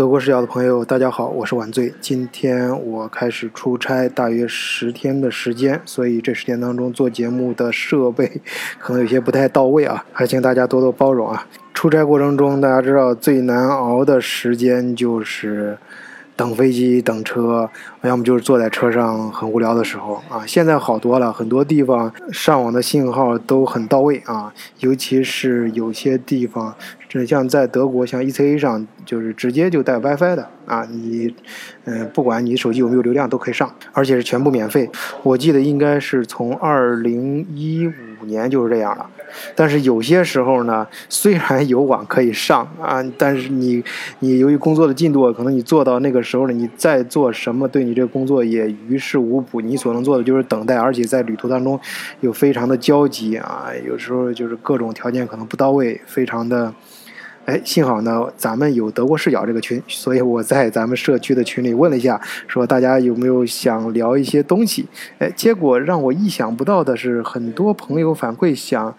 德国视角的朋友，大家好，我是晚醉。今天我开始出差，大约十天的时间，所以这十天当中做节目的设备可能有些不太到位啊，还请大家多多包容啊。出差过程中，大家知道最难熬的时间就是等飞机、等车，要么就是坐在车上很无聊的时候啊。现在好多了，很多地方上网的信号都很到位啊，尤其是有些地方。这像在德国，像 ECA 上就是直接就带 WiFi 的啊，你，嗯，不管你手机有没有流量都可以上，而且是全部免费。我记得应该是从二零一五年就是这样了。但是有些时候呢，虽然有网可以上啊，但是你你由于工作的进度，可能你做到那个时候了，你再做什么对你这个工作也于事无补。你所能做的就是等待，而且在旅途当中又非常的焦急啊，有时候就是各种条件可能不到位，非常的。哎，幸好呢，咱们有德国视角这个群，所以我在咱们社区的群里问了一下，说大家有没有想聊一些东西？哎，结果让我意想不到的是，很多朋友反馈想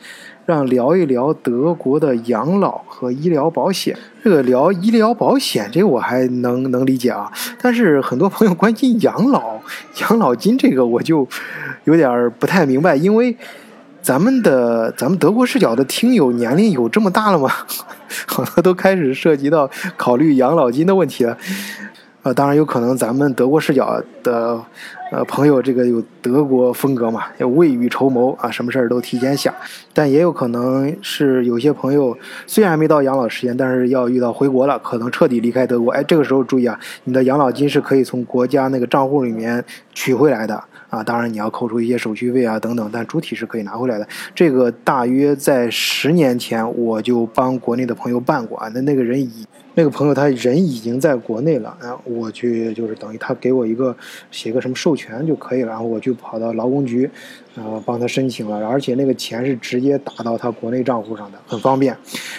让聊一聊德国的养老和医疗保险。这个聊医疗保险，这个我还能能理解啊，但是很多朋友关心养老养老金，这个我就有点不太明白，因为。咱们的咱们德国视角的听友年龄有这么大了吗？好 多都开始涉及到考虑养老金的问题了。呃，当然有可能咱们德国视角的呃朋友这个有德国风格嘛，要未雨绸缪啊，什么事儿都提前想。但也有可能是有些朋友虽然没到养老时间，但是要遇到回国了，可能彻底离开德国。哎，这个时候注意啊，你的养老金是可以从国家那个账户里面取回来的。啊，当然你要扣除一些手续费啊等等，但主体是可以拿回来的。这个大约在十年前我就帮国内的朋友办过啊，那那个人已那个朋友他人已经在国内了，然后我去就是等于他给我一个写个什么授权就可以了，然后我就跑到劳工局，呃帮他申请了，而且那个钱是直接打到他国内账户上的，很方便。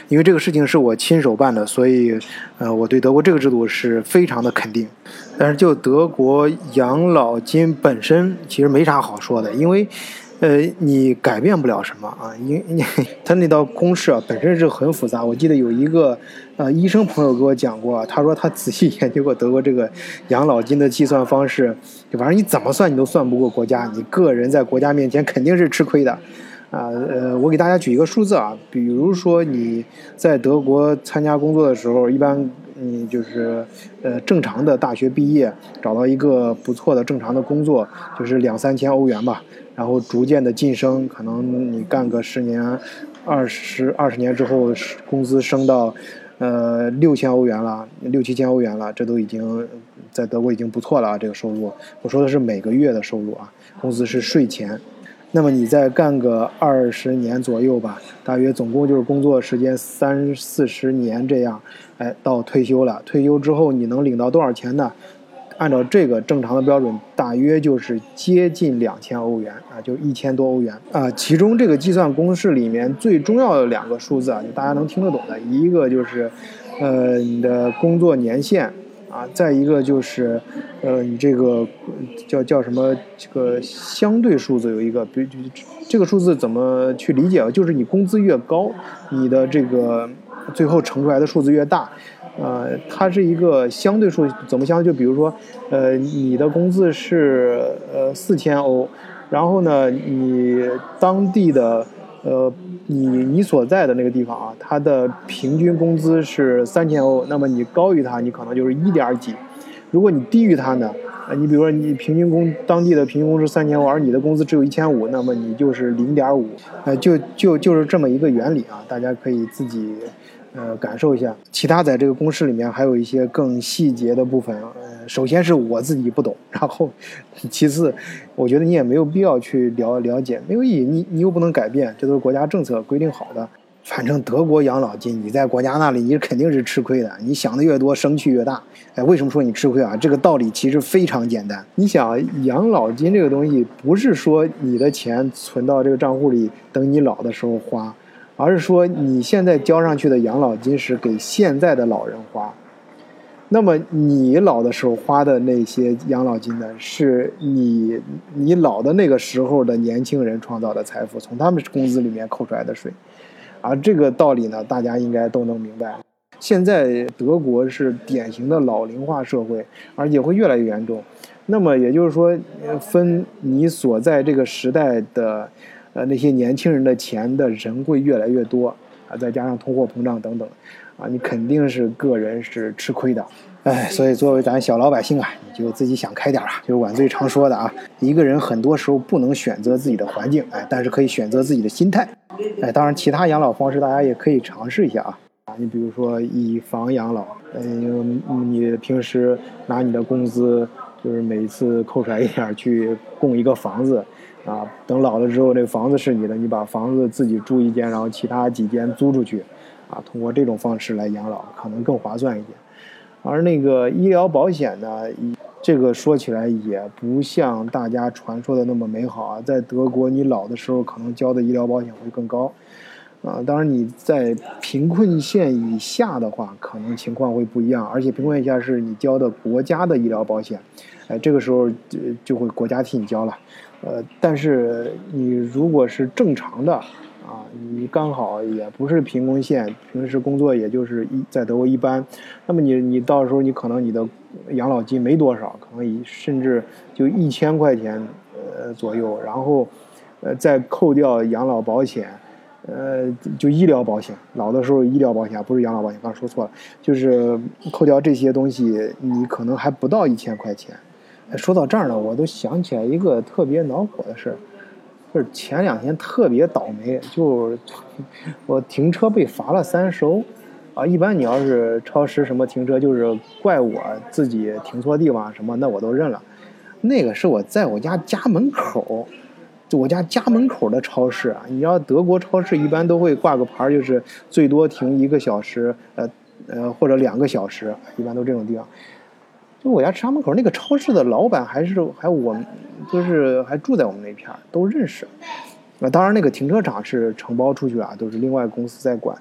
因为这个事情是我亲手办的，所以呃我对德国这个制度是非常的肯定。但是就德国养老金本身其实没啥好说的，因为，呃，你改变不了什么啊，因因他那道公式啊本身是很复杂。我记得有一个呃医生朋友给我讲过，他说他仔细研究过德国这个养老金的计算方式，反正你怎么算你都算不过国家，你个人在国家面前肯定是吃亏的，啊呃，我给大家举一个数字啊，比如说你在德国参加工作的时候，一般。你就是，呃，正常的大学毕业，找到一个不错的正常的工作，就是两三千欧元吧。然后逐渐的晋升，可能你干个十年、二十二十年之后，工资升到，呃，六千欧元了，六七千欧元了，这都已经在德国已经不错了啊。这个收入，我说的是每个月的收入啊，工资是税前。那么你再干个二十年左右吧，大约总共就是工作时间三四十年这样，哎，到退休了。退休之后你能领到多少钱呢？按照这个正常的标准，大约就是接近两千欧元啊，就一千多欧元啊。其中这个计算公式里面最重要的两个数字啊，就大家能听得懂的，一个就是，呃，你的工作年限。啊，再一个就是，呃，你这个叫叫什么？这个相对数字有一个，比如这个数字怎么去理解啊？就是你工资越高，你的这个最后乘出来的数字越大。呃，它是一个相对数，怎么相对？就比如说，呃，你的工资是呃四千欧，然后呢，你当地的。呃，你你所在的那个地方啊，它的平均工资是三千欧，那么你高于它，你可能就是一点几；如果你低于它呢，啊，你比如说你平均工当地的平均工资三千欧，而你的工资只有一千五，那么你就是零点五，呃，就就就是这么一个原理啊，大家可以自己。呃，感受一下，其他在这个公式里面还有一些更细节的部分。首先是我自己不懂，然后 其次，我觉得你也没有必要去了了解，没有意义。你你又不能改变，这都是国家政策规定好的。反正德国养老金，你在国家那里，你肯定是吃亏的。你想的越多，生气越大。哎，为什么说你吃亏啊？这个道理其实非常简单。你想，养老金这个东西，不是说你的钱存到这个账户里，等你老的时候花。而是说，你现在交上去的养老金是给现在的老人花，那么你老的时候花的那些养老金呢，是你你老的那个时候的年轻人创造的财富，从他们工资里面扣出来的税，而这个道理呢，大家应该都能明白。现在德国是典型的老龄化社会，而且会越来越严重。那么也就是说，分你所在这个时代的，呃那些年轻人的钱的人会越来越多啊，再加上通货膨胀等等，啊，你肯定是个人是吃亏的。哎，所以作为咱小老百姓啊，你就自己想开点啊。就是晚最常说的啊，一个人很多时候不能选择自己的环境，哎，但是可以选择自己的心态。哎，当然其他养老方式大家也可以尝试一下啊。啊，你比如说以房养老，嗯，你平时拿你的工资，就是每次扣出来一点去供一个房子，啊，等老了之后这房子是你的，你把房子自己住一间，然后其他几间租出去，啊，通过这种方式来养老可能更划算一点。而那个医疗保险呢，这个说起来也不像大家传说的那么美好啊。在德国，你老的时候可能交的医疗保险会更高，啊，当然你在贫困线以下的话，可能情况会不一样。而且贫困线以下是你交的国家的医疗保险，哎，这个时候就就会国家替你交了，呃，但是你如果是正常的。啊，你刚好也不是贫困线，平时工作也就是一在德国一般，那么你你到时候你可能你的养老金没多少，可能一甚至就一千块钱呃左右，然后呃再扣掉养老保险，呃就医疗保险，老的时候医疗保险不是养老保险，刚说错了，就是扣掉这些东西，你可能还不到一千块钱。说到这儿呢，我都想起来一个特别恼火的事儿。就是前两天特别倒霉，就我停车被罚了三十欧，啊，一般你要是超时什么停车，就是怪我自己停错地方什么，那我都认了。那个是我在我家家门口，就我家家门口的超市啊。你要德国超市一般都会挂个牌，就是最多停一个小时，呃呃或者两个小时，一般都这种地方。就我家家门口那个超市的老板还是还我，就是还住在我们那片儿，都认识。那当然那个停车场是承包出去啊，都是另外公司在管。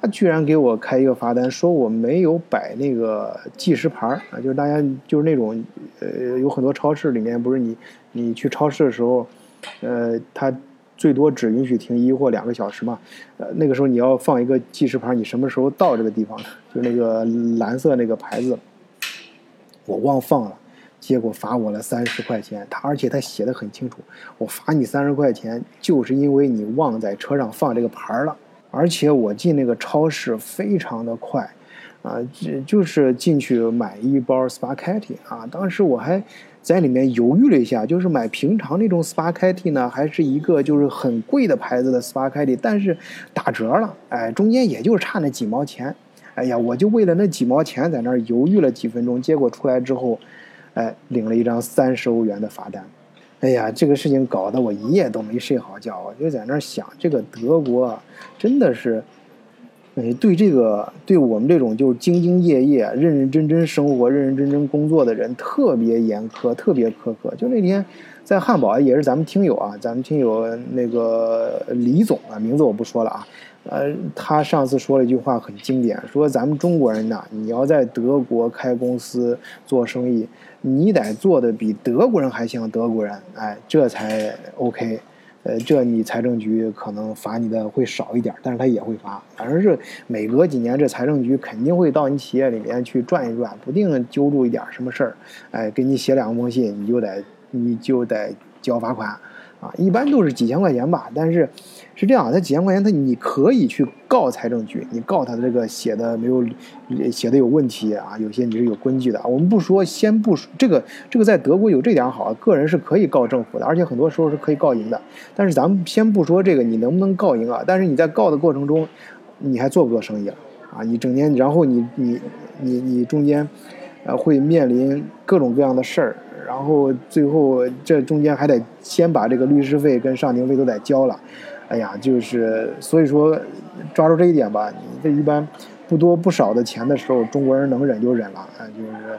他居然给我开一个罚单，说我没有摆那个计时牌儿啊，就是大家就是那种，呃，有很多超市里面不是你你去超市的时候，呃，他最多只允许停一或两个小时嘛，呃，那个时候你要放一个计时牌，你什么时候到这个地方，就那个蓝色那个牌子。我忘放了，结果罚我了三十块钱。他而且他写的很清楚，我罚你三十块钱，就是因为你忘在车上放这个牌了。而且我进那个超市非常的快，啊，这就是进去买一包 spaghetti 啊。当时我还在里面犹豫了一下，就是买平常那种 spaghetti 呢，还是一个就是很贵的牌子的 spaghetti，但是打折了，哎，中间也就差那几毛钱。哎呀，我就为了那几毛钱在那儿犹豫了几分钟，结果出来之后，哎，领了一张三十欧元的罚单。哎呀，这个事情搞得我一夜都没睡好觉，我就在那儿想，这个德国真的是，哎，对这个对我们这种就是兢兢业业、认认真真生活、认认真真工作的人特别严苛、特别苛刻。就那天在汉堡也是咱们听友啊，咱们听友那个李总啊，名字我不说了啊。呃，他上次说了一句话很经典，说咱们中国人呐，你要在德国开公司做生意，你得做的比德国人还像德国人，哎，这才 OK。呃，这你财政局可能罚你的会少一点，但是他也会罚。反正是每隔几年，这财政局肯定会到你企业里面去转一转，不定揪住一点什么事儿，哎，给你写两封信，你就得你就得交罚款。啊，一般都是几千块钱吧，但是是这样，他几千块钱，他你可以去告财政局，你告他的这个写的没有写的有问题啊，有些你是有根据的。我们不说，先不说这个，这个在德国有这点好，个人是可以告政府的，而且很多时候是可以告赢的。但是咱们先不说这个，你能不能告赢啊？但是你在告的过程中，你还做不做生意了啊？你整天，然后你你你你中间，呃，会面临各种各样的事儿。然后最后这中间还得先把这个律师费跟上庭费都得交了，哎呀，就是所以说抓住这一点吧，你这一般不多不少的钱的时候，中国人能忍就忍了，啊，就是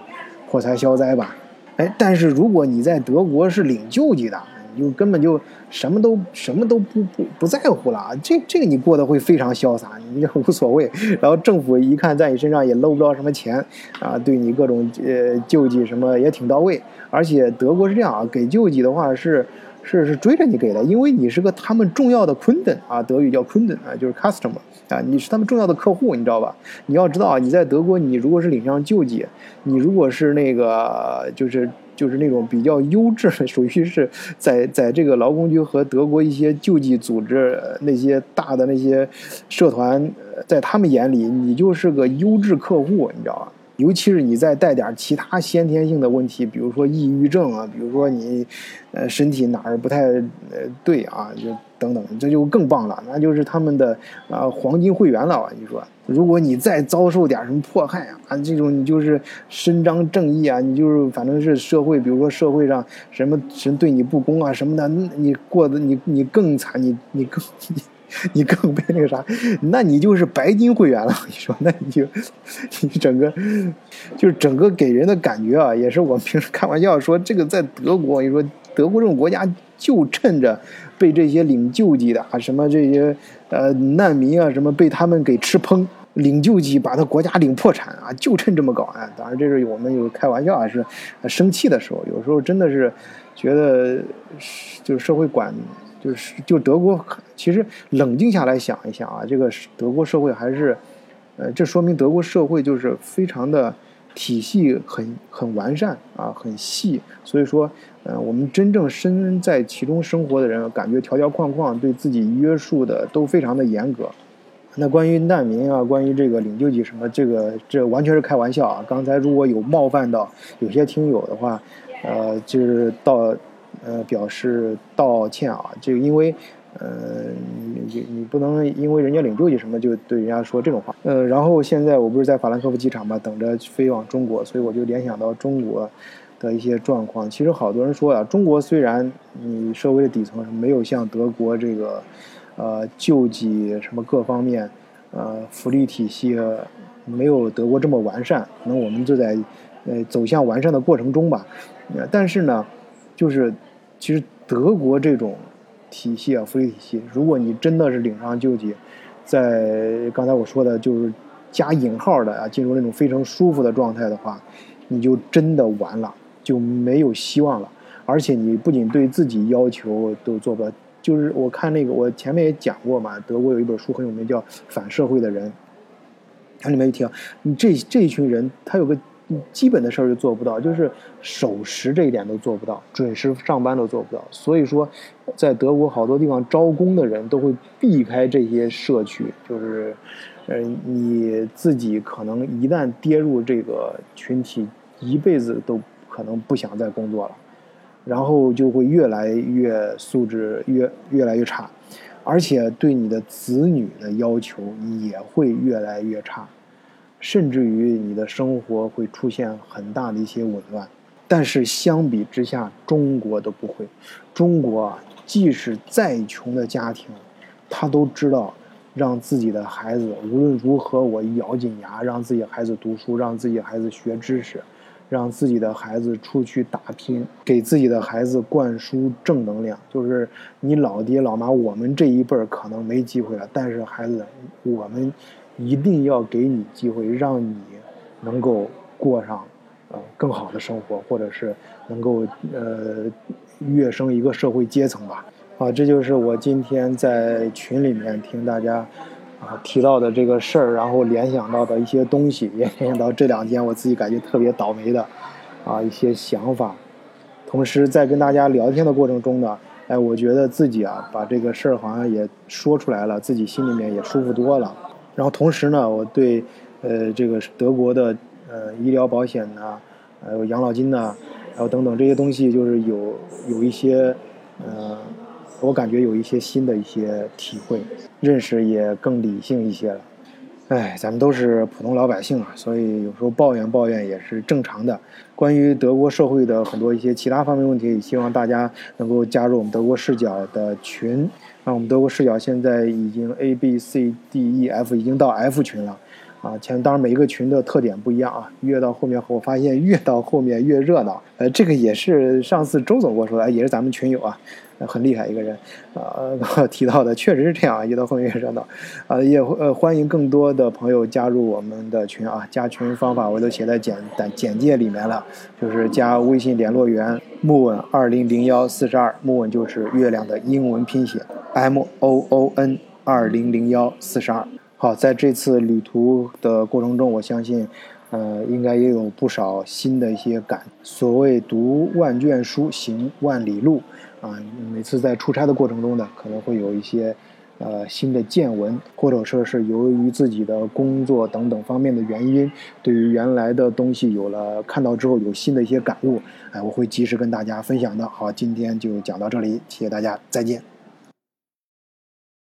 破财消灾吧。哎，但是如果你在德国是领救济的。就根本就什么都什么都不不不在乎了，这这个你过得会非常潇洒，你就无所谓。然后政府一看在你身上也搂不着什么钱，啊，对你各种呃救济什么也挺到位。而且德国是这样啊，给救济的话是是是追着你给的，因为你是个他们重要的 Kunden 啊，德语叫 Kunden 啊，就是 customer 啊，你是他们重要的客户，你知道吧？你要知道啊，你在德国，你如果是领上救济，你如果是那个就是就是那种比较优质的，属于是在在这个劳工局和德国一些救济组织那些大的那些社团，在他们眼里，你就是个优质客户，你知道吧？尤其是你再带点其他先天性的问题，比如说抑郁症啊，比如说你，呃，身体哪儿不太呃对啊，就等等，这就更棒了，那就是他们的啊黄金会员了。你说，如果你再遭受点什么迫害啊，这种你就是伸张正义啊，你就是反正是社会，比如说社会上什么人对你不公啊什么的，你过得你你更惨，你你更。你你更被那个啥，那你就是白金会员了。你说，那你就你整个就是整个给人的感觉啊，也是我平时开玩笑说，这个在德国，你说德国这种国家就趁着被这些领救济的啊，什么这些呃难民啊，什么被他们给吃烹，领救济把他国家领破产啊，就趁这么搞啊。当然，这是我们有开玩笑啊，是生气的时候，有时候真的是觉得就是社会管。就是就德国，其实冷静下来想一想啊，这个德国社会还是，呃，这说明德国社会就是非常的体系很很完善啊，很细。所以说，呃，我们真正身在其中生活的人，感觉条条框框对自己约束的都非常的严格。那关于难民啊，关于这个领救济什么，这个这完全是开玩笑啊。刚才如果有冒犯到有些听友的话，呃，就是到。呃，表示道歉啊，这个因为，呃，你你不能因为人家领救济什么就对人家说这种话。呃，然后现在我不是在法兰克福机场嘛，等着飞往中国，所以我就联想到中国的一些状况。其实好多人说啊，中国虽然你社会的底层没有像德国这个，呃，救济什么各方面，呃，福利体系没有德国这么完善，可能我们就在呃走向完善的过程中吧。但是呢，就是。其实德国这种体系啊，福利体系，如果你真的是领上救济，在刚才我说的，就是加引号的啊，进入那种非常舒服的状态的话，你就真的完了，就没有希望了。而且你不仅对自己要求都做不到，就是我看那个，我前面也讲过嘛，德国有一本书很有名，叫《反社会的人》，它里面一提，你这这一群人，他有个。基本的事儿就做不到，就是守时这一点都做不到，准时上班都做不到。所以说，在德国好多地方招工的人都会避开这些社区，就是，呃，你自己可能一旦跌入这个群体，一辈子都可能不想再工作了，然后就会越来越素质越越来越差，而且对你的子女的要求也会越来越差。甚至于你的生活会出现很大的一些紊乱，但是相比之下，中国都不会。中国啊，即使再穷的家庭，他都知道让自己的孩子无论如何，我咬紧牙让自己孩子读书，让自己孩子学知识，让自己的孩子出去打拼，给自己的孩子灌输正能量。就是你老爹老妈，我们这一辈儿可能没机会了，但是孩子，我们。一定要给你机会，让你能够过上呃更好的生活，或者是能够呃跃升一个社会阶层吧。啊，这就是我今天在群里面听大家啊提到的这个事儿，然后联想到的一些东西，也 联想到这两天我自己感觉特别倒霉的啊一些想法。同时在跟大家聊天的过程中呢，哎，我觉得自己啊把这个事儿好像也说出来了，自己心里面也舒服多了。然后同时呢，我对，呃，这个德国的呃医疗保险呐，还有养老金呐，还有等等这些东西，就是有有一些，呃，我感觉有一些新的一些体会，认识也更理性一些了。哎，咱们都是普通老百姓啊，所以有时候抱怨抱怨也是正常的。关于德国社会的很多一些其他方面问题，也希望大家能够加入我们德国视角的群。那我们德国视角现在已经 A B C D E F 已经到 F 群了，啊，前当然每一个群的特点不一样啊，越到后面我发现越到后面越热闹，呃，这个也是上次周总跟我说的，也是咱们群友啊。很厉害一个人，呃，提到的确实是这样啊，越到后面越热闹，啊，也呃欢迎更多的朋友加入我们的群啊，加群方法我都写在简简简介里面了，就是加微信联络员木稳二零零幺四十二，木稳就是月亮的英文拼写 M O O N 二零零幺四十二。好，在这次旅途的过程中，我相信，呃，应该也有不少新的一些感。所谓读万卷书，行万里路。啊，每次在出差的过程中呢，可能会有一些呃新的见闻，或者说是由于自己的工作等等方面的原因，对于原来的东西有了看到之后有新的一些感悟，哎，我会及时跟大家分享的。好，今天就讲到这里，谢谢大家，再见。